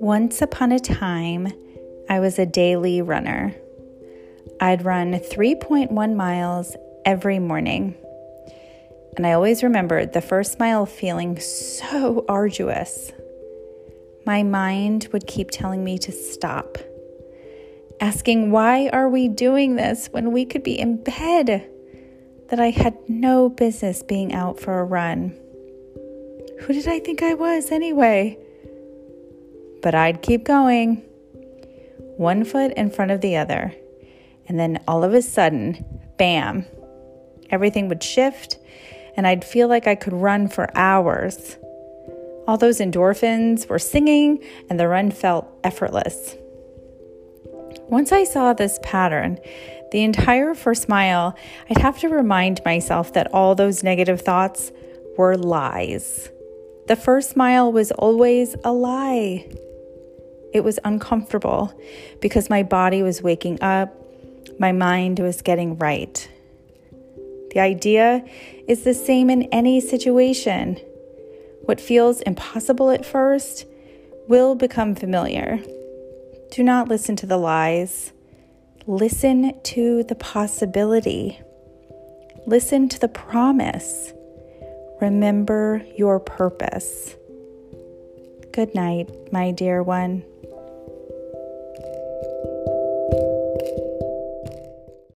Once upon a time, I was a daily runner. I'd run 3.1 miles every morning. And I always remembered the first mile feeling so arduous. My mind would keep telling me to stop, asking, Why are we doing this when we could be in bed? That I had no business being out for a run. Who did I think I was anyway? but I'd keep going, one foot in front of the other. And then all of a sudden, bam, everything would shift, and I'd feel like I could run for hours. All those endorphins were singing, and the run felt effortless. Once I saw this pattern, the entire first mile, I'd have to remind myself that all those negative thoughts were lies. The first mile was always a lie. It was uncomfortable because my body was waking up, my mind was getting right. The idea is the same in any situation. What feels impossible at first will become familiar. Do not listen to the lies. Listen to the possibility. Listen to the promise. Remember your purpose. Good night, my dear one.